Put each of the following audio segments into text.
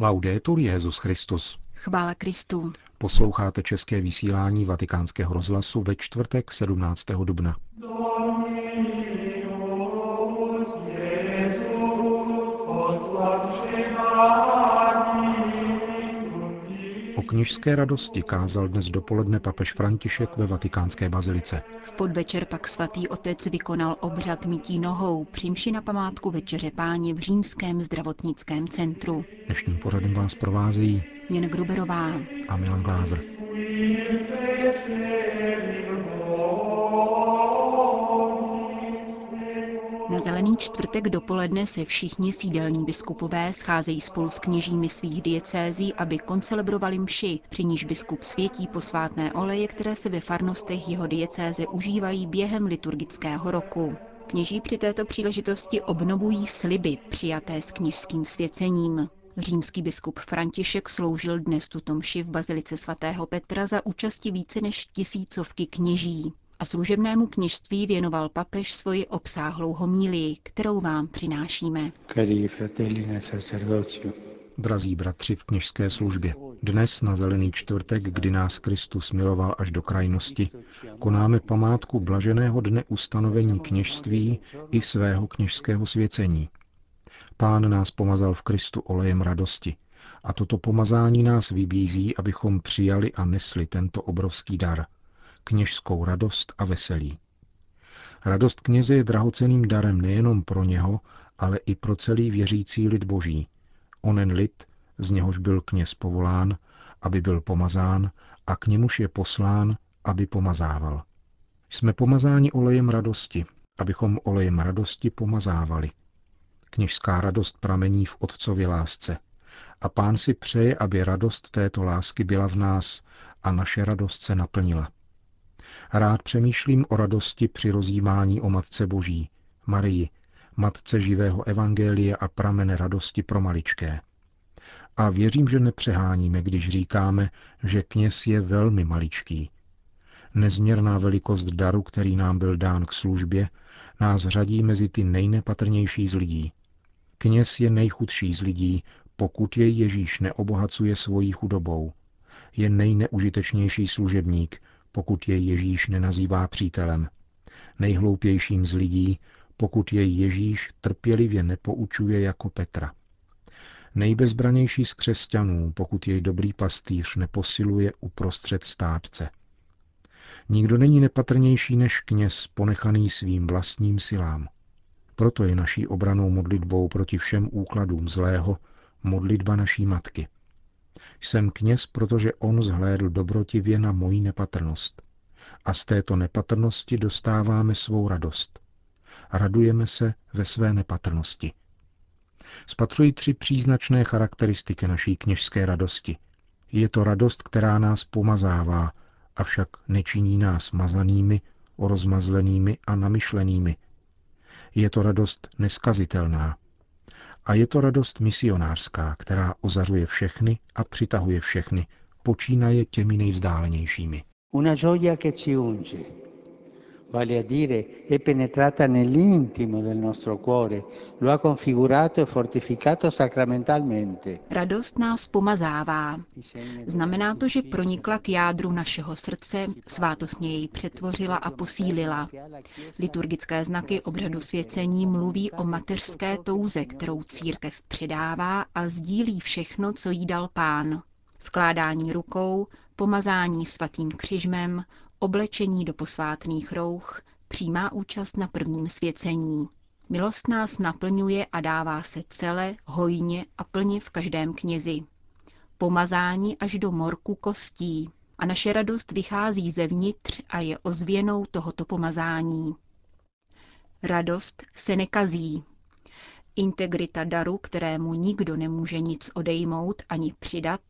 Laudetur Jezus Christus. Chvála Kristu. Posloucháte české vysílání Vatikánského rozhlasu ve čtvrtek 17. dubna. O kněžské radosti kázal dnes dopoledne papež František ve vatikánské bazilice. V podvečer pak svatý otec vykonal obřad mytí nohou při na památku Večeře páně v římském zdravotnickém centru. Dnešním pořadem vás provázejí Jen Gruberová a Milan Glázer. Zelený čtvrtek dopoledne se všichni sídelní biskupové scházejí spolu s kněžími svých diecézí, aby koncelebrovali mši, při níž biskup světí posvátné oleje, které se ve farnostech jeho diecéze užívají během liturgického roku. Kněží při této příležitosti obnovují sliby přijaté s kněžským svěcením. Římský biskup František sloužil dnes tuto mši v bazilice svatého Petra za účasti více než tisícovky kněží a služebnému kněžství věnoval papež svoji obsáhlou homílii, kterou vám přinášíme. Drazí bratři v kněžské službě, dnes na zelený čtvrtek, kdy nás Kristus miloval až do krajnosti, konáme památku blaženého dne ustanovení kněžství i svého kněžského svěcení. Pán nás pomazal v Kristu olejem radosti a toto pomazání nás vybízí, abychom přijali a nesli tento obrovský dar – kněžskou radost a veselí. Radost kněze je drahoceným darem nejenom pro něho, ale i pro celý věřící lid boží. Onen lid, z něhož byl kněz povolán, aby byl pomazán a k němuž je poslán, aby pomazával. Jsme pomazáni olejem radosti, abychom olejem radosti pomazávali. Kněžská radost pramení v Otcově lásce. A pán si přeje, aby radost této lásky byla v nás a naše radost se naplnila. Rád přemýšlím o radosti při rozjímání o Matce Boží, Marii, Matce živého evangelia a pramene radosti pro maličké. A věřím, že nepřeháníme, když říkáme, že kněz je velmi maličký. Nezměrná velikost daru, který nám byl dán k službě, nás řadí mezi ty nejnepatrnější z lidí. Kněz je nejchudší z lidí, pokud jej Ježíš neobohacuje svojí chudobou. Je nejneužitečnější služebník, pokud jej Ježíš nenazývá přítelem. Nejhloupějším z lidí, pokud jej Ježíš trpělivě nepoučuje jako Petra. Nejbezbranější z křesťanů, pokud jej dobrý pastýř neposiluje uprostřed státce. Nikdo není nepatrnější než kněz ponechaný svým vlastním silám. Proto je naší obranou modlitbou proti všem úkladům zlého modlitba naší matky. Jsem kněz, protože on zhlédl dobrotivě na moji nepatrnost. A z této nepatrnosti dostáváme svou radost. Radujeme se ve své nepatrnosti. Spatřuji tři příznačné charakteristiky naší kněžské radosti. Je to radost, která nás pomazává, avšak nečiní nás mazanými, rozmazlenými a namyšlenými. Je to radost neskazitelná, a je to radost misionářská, která ozařuje všechny a přitahuje všechny, počínaje těmi nejvzdálenějšími. Una gioia che ci unge, vale a dire è penetrata nell'intimo del nostro cuore, lo ha configurato e fortificato sacramentalmente. Radost nás pomazává. Znamená to, že pronikla k jádru našeho srdce, svátosně jej přetvořila a posílila. Liturgické znaky obřadu svěcení mluví o mateřské touze, kterou církev předává a sdílí všechno, co jí dal pán. Vkládání rukou, pomazání svatým křižmem, oblečení do posvátných rouch, přímá účast na prvním svěcení. Milost nás naplňuje a dává se celé, hojně a plně v každém knězi. Pomazání až do morku kostí. A naše radost vychází zevnitř a je ozvěnou tohoto pomazání. Radost se nekazí. Integrita daru, kterému nikdo nemůže nic odejmout ani přidat,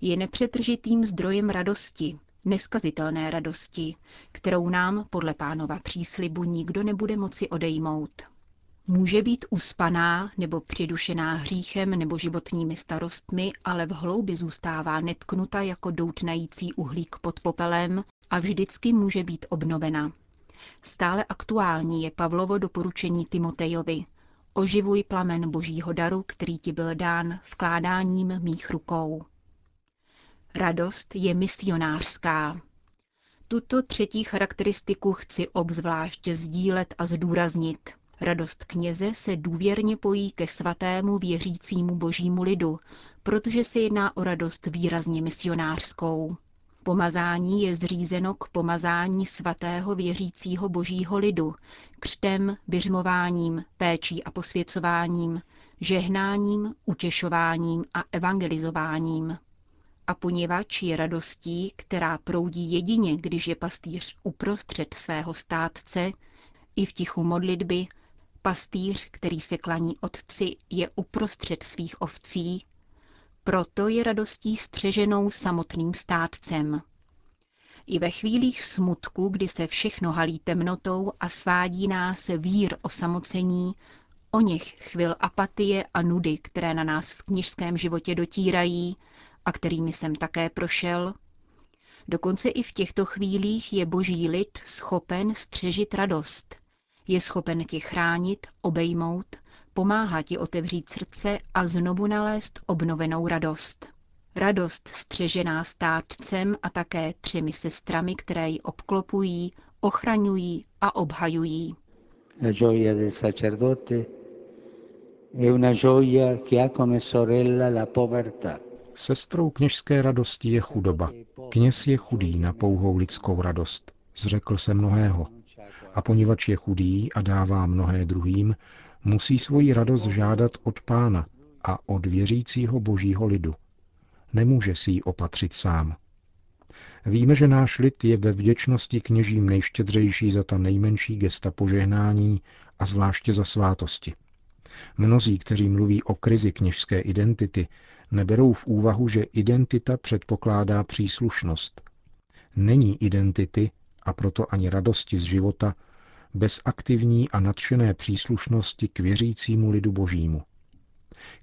je nepřetržitým zdrojem radosti, neskazitelné radosti, kterou nám podle pánova příslibu nikdo nebude moci odejmout. Může být uspaná nebo přidušená hříchem nebo životními starostmi, ale v hloubi zůstává netknuta jako doutnající uhlík pod popelem a vždycky může být obnovena. Stále aktuální je Pavlovo doporučení Timotejovi. oživuj plamen božího daru, který ti byl dán vkládáním mých rukou. Radost je misionářská. Tuto třetí charakteristiku chci obzvláště sdílet a zdůraznit. Radost kněze se důvěrně pojí ke svatému věřícímu božímu lidu, protože se jedná o radost výrazně misionářskou. Pomazání je zřízeno k pomazání svatého věřícího božího lidu, křtem, běžmováním, péčí a posvěcováním, žehnáním, utěšováním a evangelizováním. A poněvadž je radostí, která proudí jedině, když je pastýř uprostřed svého státce, i v tichu modlitby, pastýř, který se klaní otci, je uprostřed svých ovcí, proto je radostí střeženou samotným státcem. I ve chvílích smutku, kdy se všechno halí temnotou a svádí nás vír osamocení, o něch chvil apatie a nudy, které na nás v knižském životě dotírají a kterými jsem také prošel, dokonce i v těchto chvílích je boží lid schopen střežit radost. Je schopen tě chránit, obejmout, pomáhá ti otevřít srdce a znovu nalézt obnovenou radost. Radost střežená státcem a také třemi sestrami, které ji obklopují, ochraňují a obhajují. La gioia del sacerdote è una gioia che ha come sorella la povertà. Sestrou kněžské radosti je chudoba. Kněz je chudý na pouhou lidskou radost. Zřekl se mnohého. A poněvadž je chudý a dává mnohé druhým, musí svoji radost žádat od pána a od věřícího božího lidu. Nemůže si ji opatřit sám. Víme, že náš lid je ve vděčnosti kněžím nejštědřejší za ta nejmenší gesta požehnání a zvláště za svátosti. Mnozí, kteří mluví o krizi kněžské identity, neberou v úvahu, že identita předpokládá příslušnost. Není identity, a proto ani radosti z života, bez aktivní a nadšené příslušnosti k věřícímu lidu božímu.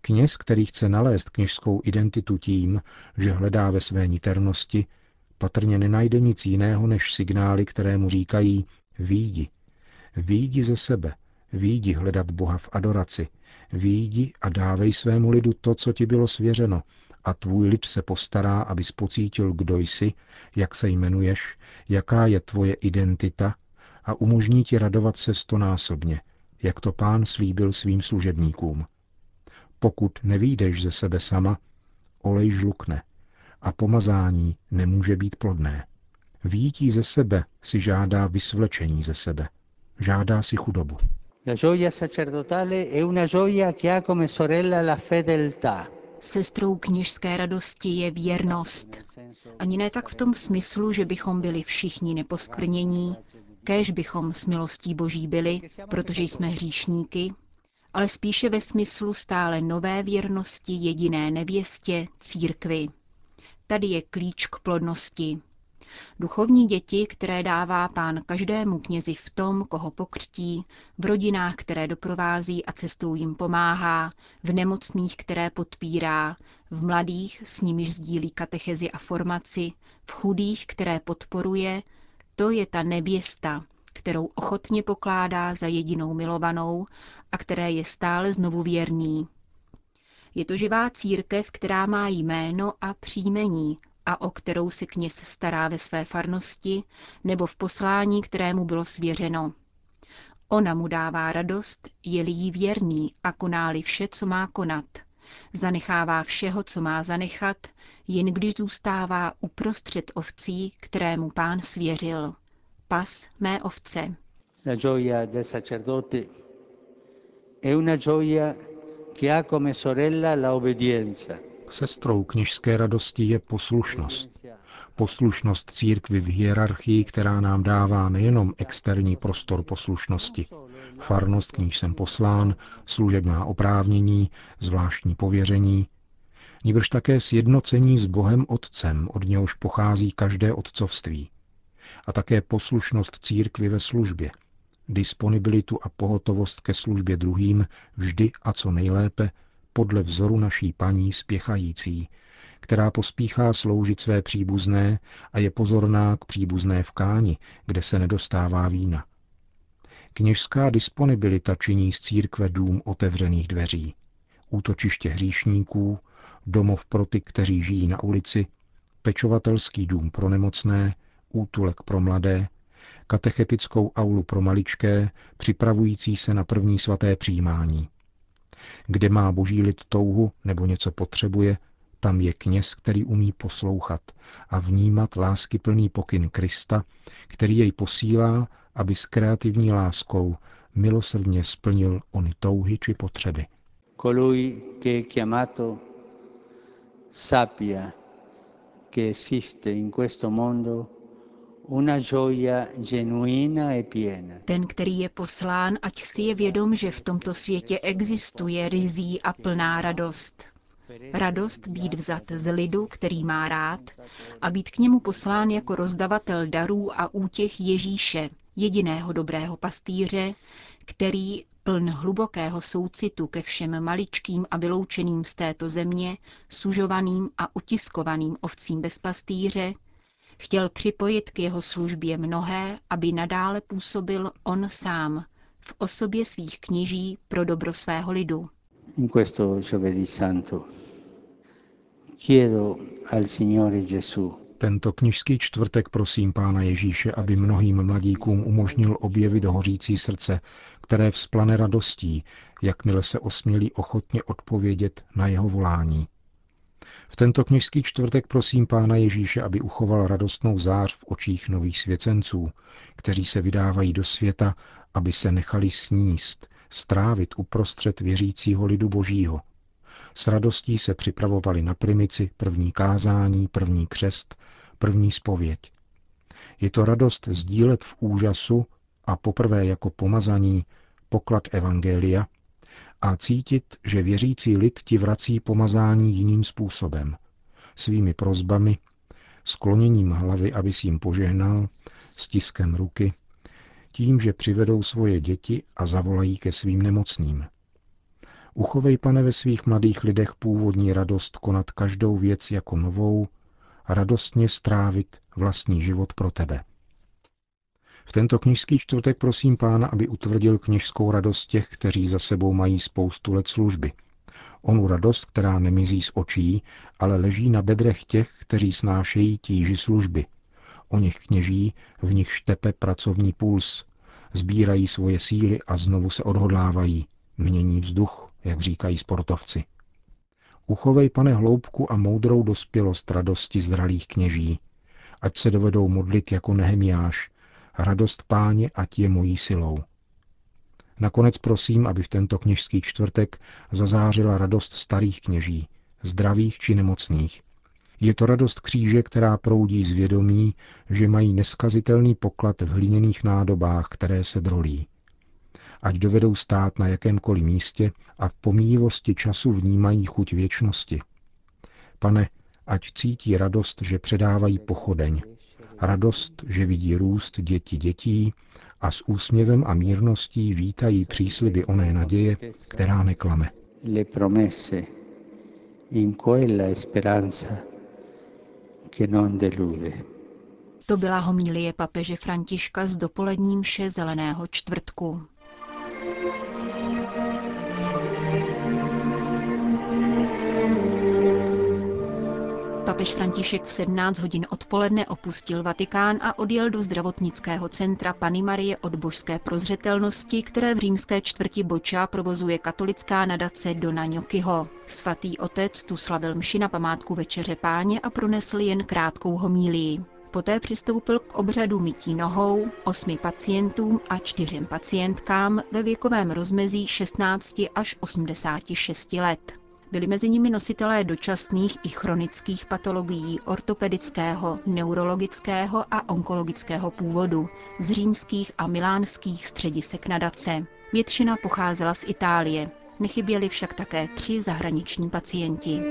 Kněz, který chce nalézt kněžskou identitu tím, že hledá ve své niternosti, patrně nenajde nic jiného než signály, které mu říkají výjdi, výjdi ze sebe, výjdi hledat Boha v adoraci, výjdi a dávej svému lidu to, co ti bylo svěřeno, a tvůj lid se postará, aby pocítil, kdo jsi, jak se jmenuješ, jaká je tvoje identita a umožní ti radovat se stonásobně, jak to pán slíbil svým služebníkům. Pokud nevídeš ze sebe sama, olej žlukne a pomazání nemůže být plodné. Výjití ze sebe si žádá vysvlečení ze sebe. Žádá si chudobu. La gioia sacerdotale è una gioia che ha come sorella la fedeltà. Sestrou kněžské radosti je věrnost. Ani ne tak v tom smyslu, že bychom byli všichni neposkvrnění, Kéž bychom s milostí Boží byli, protože jsme hříšníky, ale spíše ve smyslu stále nové věrnosti jediné nevěstě, církvy. Tady je klíč k plodnosti. Duchovní děti, které dává pán každému knězi v tom, koho pokřtí, v rodinách, které doprovází a cestou jim pomáhá, v nemocných, které podpírá, v mladých, s nimiž sdílí katechezi a formaci, v chudých, které podporuje, to je ta nevěsta, kterou ochotně pokládá za jedinou milovanou a které je stále znovu věrný. Je to živá církev, která má jméno a příjmení a o kterou se kněz stará ve své farnosti nebo v poslání, kterému bylo svěřeno. Ona mu dává radost, je-li jí věrný a koná-li vše, co má konat. Zanechává všeho, co má zanechat, jen když zůstává uprostřed ovcí, kterému pán svěřil. Pas mé ovce. La gioia del sacerdote è una gioia che ha come sorella la obbedienza. Sestrou kněžské radosti je poslušnost. Poslušnost církvy v hierarchii, která nám dává nejenom externí prostor poslušnosti, farnost, k níž jsem poslán, služebná oprávnění, zvláštní pověření, níbrž také sjednocení s Bohem Otcem, od něhož pochází každé otcovství. A také poslušnost církvy ve službě, disponibilitu a pohotovost ke službě druhým vždy a co nejlépe podle vzoru naší paní spěchající, která pospíchá sloužit své příbuzné a je pozorná k příbuzné v káni, kde se nedostává vína. Kněžská disponibilita činí z církve dům otevřených dveří. Útočiště hříšníků, domov pro ty, kteří žijí na ulici, pečovatelský dům pro nemocné, útulek pro mladé, katechetickou aulu pro maličké, připravující se na první svaté přijímání. Kde má boží lid touhu nebo něco potřebuje, tam je kněz, který umí poslouchat a vnímat láskyplný pokyn Krista, který jej posílá, aby s kreativní láskou milosrdně splnil ony touhy či potřeby. Colui che chiamato sappia che esiste in questo mondo Ten, který je poslán, ať si je vědom, že v tomto světě existuje rizí a plná radost. Radost být vzat z lidu, který má rád, a být k němu poslán jako rozdavatel darů a útěch Ježíše, jediného dobrého pastýře, který, pln hlubokého soucitu ke všem maličkým a vyloučeným z této země, sužovaným a utiskovaným ovcím bez pastýře, chtěl připojit k jeho službě mnohé, aby nadále působil on sám, v osobě svých kněží pro dobro svého lidu. In questo giovedì santo chiedo al Signore Gesù tento knižský čtvrtek prosím Pána Ježíše, aby mnohým mladíkům umožnil objevit hořící srdce, které vzplane radostí, jakmile se osmělí ochotně odpovědět na jeho volání. V tento knižský čtvrtek prosím Pána Ježíše, aby uchoval radostnou zář v očích nových svěcenců, kteří se vydávají do světa, aby se nechali sníst, strávit uprostřed věřícího lidu božího. S radostí se připravovali na primici, první kázání, první křest, první spověď. Je to radost sdílet v úžasu a poprvé jako pomazaní poklad Evangelia a cítit, že věřící lid ti vrací pomazání jiným způsobem. Svými prozbami, skloněním hlavy, aby si jim požehnal, stiskem ruky, tím, že přivedou svoje děti a zavolají ke svým nemocným. Uchovej, pane, ve svých mladých lidech původní radost konat každou věc jako novou radostně strávit vlastní život pro tebe. V tento knižský čtvrtek prosím pána, aby utvrdil kněžskou radost těch, kteří za sebou mají spoustu let služby. Onu radost, která nemizí z očí, ale leží na bedrech těch, kteří snášejí tíži služby. O nich kněží, v nich štepe pracovní puls, sbírají svoje síly a znovu se odhodlávají, mění vzduch, jak říkají sportovci. Uchovej, pane, hloubku a moudrou dospělost radosti zralých kněží, ať se dovedou modlit jako Nehemiáš, radost páně, ať je mojí silou. Nakonec prosím, aby v tento kněžský čtvrtek zazářila radost starých kněží, zdravých či nemocných. Je to radost kříže, která proudí z vědomí, že mají neskazitelný poklad v hliněných nádobách, které se drolí ať dovedou stát na jakémkoliv místě a v pomíjivosti času vnímají chuť věčnosti. Pane, ať cítí radost, že předávají pochodeň, radost, že vidí růst děti dětí a s úsměvem a mírností vítají přísliby oné naděje, která neklame. Le promesse in quella speranza che non delude. To byla homilie papeže Františka z dopoledním vše zeleného čtvrtku. Papež František v 17 hodin odpoledne opustil Vatikán a odjel do zdravotnického centra Pany Marie od božské prozřetelnosti, které v římské čtvrti Boča provozuje katolická nadace Dona Ňokyho. Svatý otec tu slavil mši na památku Večeře páně a pronesl jen krátkou homílii. Poté přistoupil k obřadu mytí nohou osmi pacientům a čtyřem pacientkám ve věkovém rozmezí 16 až 86 let. Byli mezi nimi nositelé dočasných i chronických patologií ortopedického, neurologického a onkologického původu z římských a milánských středisek nadace. Většina pocházela z Itálie, nechyběli však také tři zahraniční pacienti.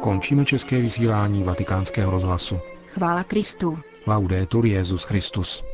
Končíme české vysílání vatikánského rozhlasu. Chvála Kristu. Laudetur Jezus Christus.